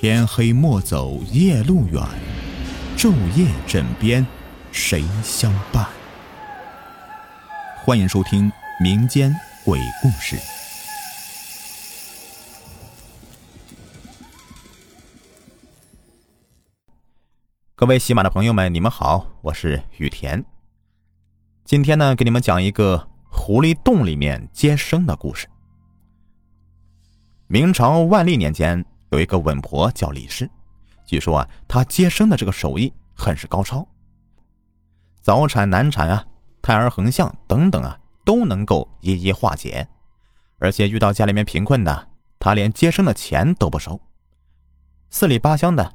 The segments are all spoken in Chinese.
天黑莫走夜路远，昼夜枕边谁相伴？欢迎收听民间鬼故事。各位喜马的朋友们，你们好，我是雨田。今天呢，给你们讲一个狐狸洞里面接生的故事。明朝万历年间，有一个稳婆叫李氏，据说啊，她接生的这个手艺很是高超，早产、难产啊，胎儿横向等等啊，都能够一一化解。而且遇到家里面贫困的，她连接生的钱都不收。四里八乡的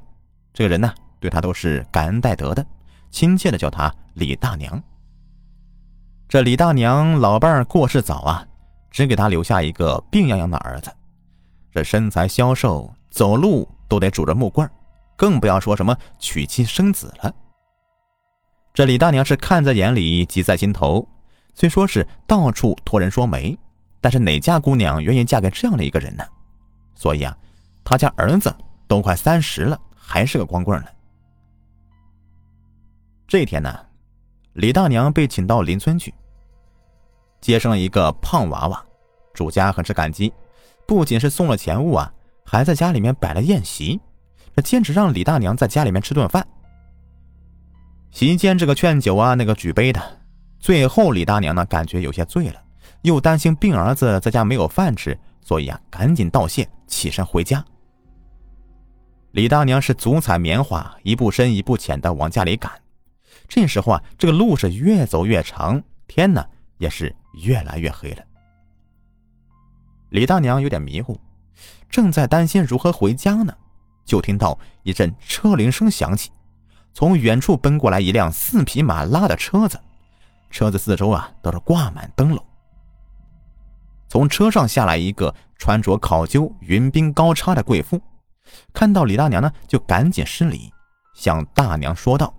这个人呢。对他都是感恩戴德的，亲切的叫他李大娘。这李大娘老伴儿过世早啊，只给他留下一个病殃殃的儿子，这身材消瘦，走路都得拄着木棍更不要说什么娶妻生子了。这李大娘是看在眼里，急在心头，虽说是到处托人说媒，但是哪家姑娘愿意嫁给这样的一个人呢？所以啊，他家儿子都快三十了，还是个光棍呢。这一天呢，李大娘被请到邻村去接生了一个胖娃娃，主家很是感激，不仅是送了钱物啊，还在家里面摆了宴席，这坚持让李大娘在家里面吃顿饭。席间这个劝酒啊，那个举杯的，最后李大娘呢感觉有些醉了，又担心病儿子在家没有饭吃，所以啊赶紧道谢，起身回家。李大娘是足踩棉花，一步深一步浅的往家里赶。这时候啊，这个路是越走越长，天呢也是越来越黑了。李大娘有点迷糊，正在担心如何回家呢，就听到一阵车铃声响起，从远处奔过来一辆四匹马拉的车子，车子四周啊都是挂满灯笼。从车上下来一个穿着考究、云鬓高插的贵妇，看到李大娘呢，就赶紧施礼，向大娘说道。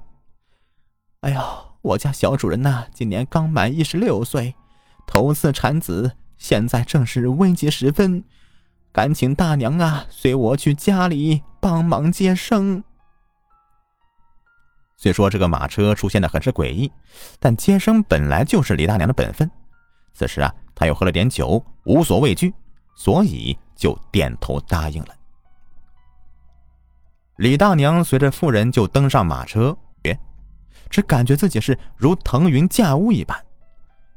哎呦，我家小主人呐，今年刚满一十六岁，头次产子，现在正是危急时分，赶请大娘啊，随我去家里帮忙接生。虽说这个马车出现的很是诡异，但接生本来就是李大娘的本分。此时啊，他又喝了点酒，无所畏惧，所以就点头答应了。李大娘随着妇人就登上马车。只感觉自己是如腾云驾雾一般，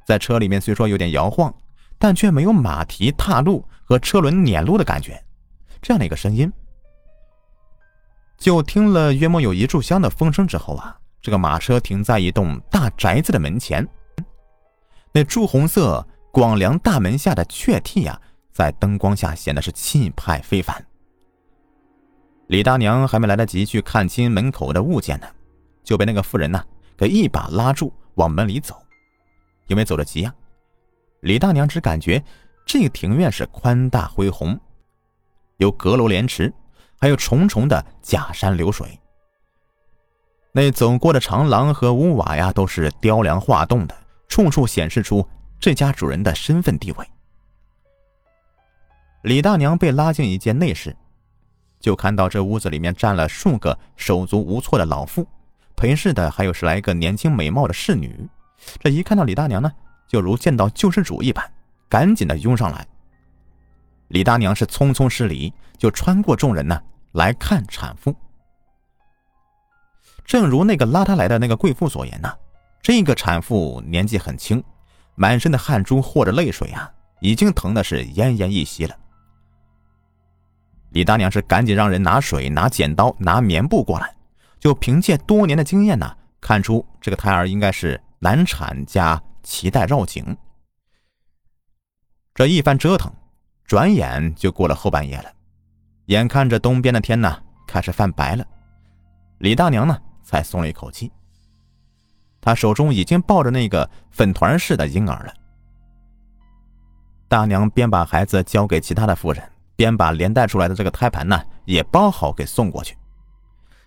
在车里面虽说有点摇晃，但却没有马蹄踏路和车轮碾路的感觉。这样的一个声音，就听了约莫有一炷香的风声之后啊，这个马车停在一栋大宅子的门前。那朱红色广梁大门下的雀替呀，在灯光下显得是气派非凡。李大娘还没来得及去看清门口的物件呢。就被那个妇人呢给一把拉住，往门里走。因为走得急呀，李大娘只感觉这庭院是宽大恢宏，有阁楼连池，还有重重的假山流水。那走过的长廊和屋瓦呀，都是雕梁画栋的，处处显示出这家主人的身份地位。李大娘被拉进一间内室，就看到这屋子里面站了数个手足无措的老妇。陪侍的还有十来个年轻美貌的侍女，这一看到李大娘呢，就如见到救世主一般，赶紧的拥上来。李大娘是匆匆施礼，就穿过众人呢来看产妇。正如那个拉她来的那个贵妇所言呢，这个产妇年纪很轻，满身的汗珠或者泪水啊，已经疼的是奄奄一息了。李大娘是赶紧让人拿水、拿剪刀、拿棉布过来。就凭借多年的经验呢，看出这个胎儿应该是难产加脐带绕颈。这一番折腾，转眼就过了后半夜了。眼看着东边的天呢开始泛白了，李大娘呢才松了一口气。她手中已经抱着那个粉团似的婴儿了。大娘边把孩子交给其他的妇人，边把连带出来的这个胎盘呢也包好给送过去。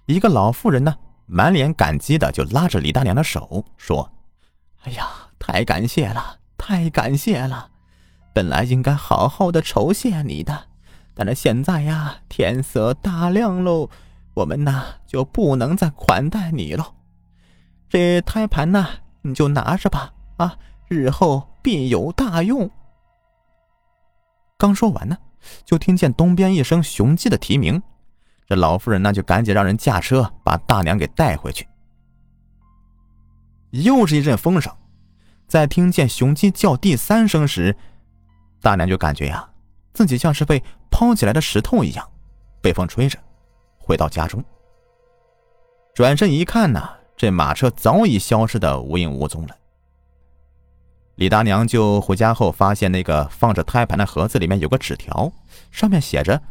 一个老妇人呢，满脸感激的就拉着李大娘的手说：“哎呀，太感谢了，太感谢了！本来应该好好的酬谢你的，但是现在呀，天色大亮喽，我们呐就不能再款待你喽。这胎盘呢，你就拿着吧，啊，日后必有大用。”刚说完呢，就听见东边一声雄鸡的啼鸣，这老妇人呢就赶紧让人驾车把大娘给带回去。又是一阵风声，在听见雄鸡叫第三声时，大娘就感觉呀，自己像是被抛起来的石头一样，被风吹着，回到家中。转身一看呢，这马车早已消失的无影无踪了。李大娘就回家后发现那个放着胎盘的盒子里面有个纸条，上面写着：“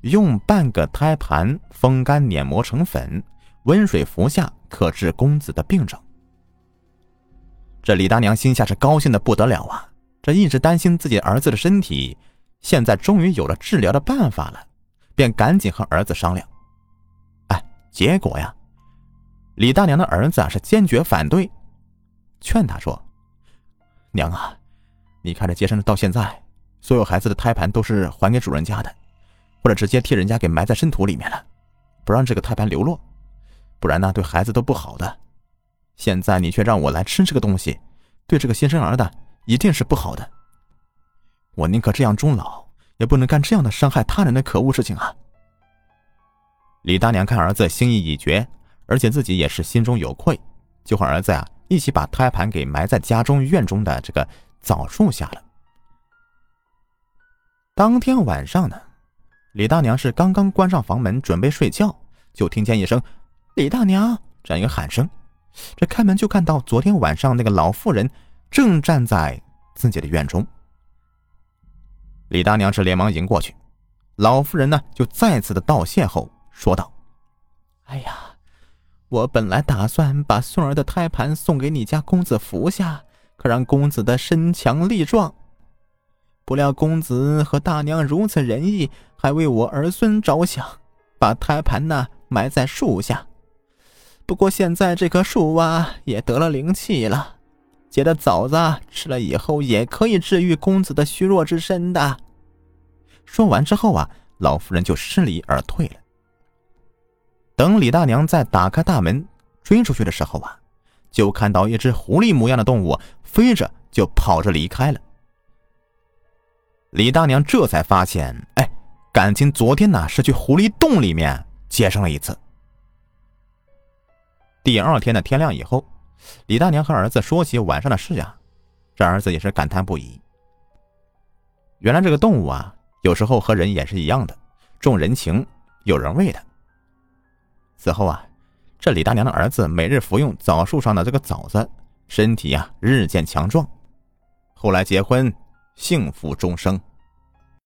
用半个胎盘风干碾磨成粉，温水服下，可治公子的病症。”这李大娘心下是高兴的不得了啊！这一直担心自己儿子的身体，现在终于有了治疗的办法了，便赶紧和儿子商量。哎，结果呀，李大娘的儿子啊是坚决反对，劝他说：“娘啊，你看这接生到现在，所有孩子的胎盘都是还给主人家的，或者直接替人家给埋在深土里面了，不让这个胎盘流落，不然呢对孩子都不好的。”现在你却让我来吃这个东西，对这个新生儿的一定是不好的。我宁可这样终老，也不能干这样的伤害他人的可恶事情啊！李大娘看儿子心意已决，而且自己也是心中有愧，就和儿子啊一起把胎盘给埋在家中院中的这个枣树下了。当天晚上呢，李大娘是刚刚关上房门准备睡觉，就听见一声“李大娘”这样一个喊声。这开门就看到昨天晚上那个老妇人正站在自己的院中。李大娘是连忙迎过去，老妇人呢就再次的道谢后说道：“哎呀，我本来打算把孙儿的胎盘送给你家公子服下，可让公子的身强力壮。不料公子和大娘如此仁义，还为我儿孙着想，把胎盘呢埋在树下。”不过现在这棵树啊也得了灵气了，结的枣子吃了以后也可以治愈公子的虚弱之身的。说完之后啊，老妇人就失礼而退了。等李大娘再打开大门追出去的时候啊，就看到一只狐狸模样的动物飞着就跑着离开了。李大娘这才发现，哎，感情昨天呢是去狐狸洞里面接生了一次。第二天的天亮以后，李大娘和儿子说起晚上的事呀，这儿子也是感叹不已。原来这个动物啊，有时候和人也是一样的，重人情有人喂的。此后啊，这李大娘的儿子每日服用枣树上的这个枣子，身体啊日渐强壮。后来结婚，幸福终生。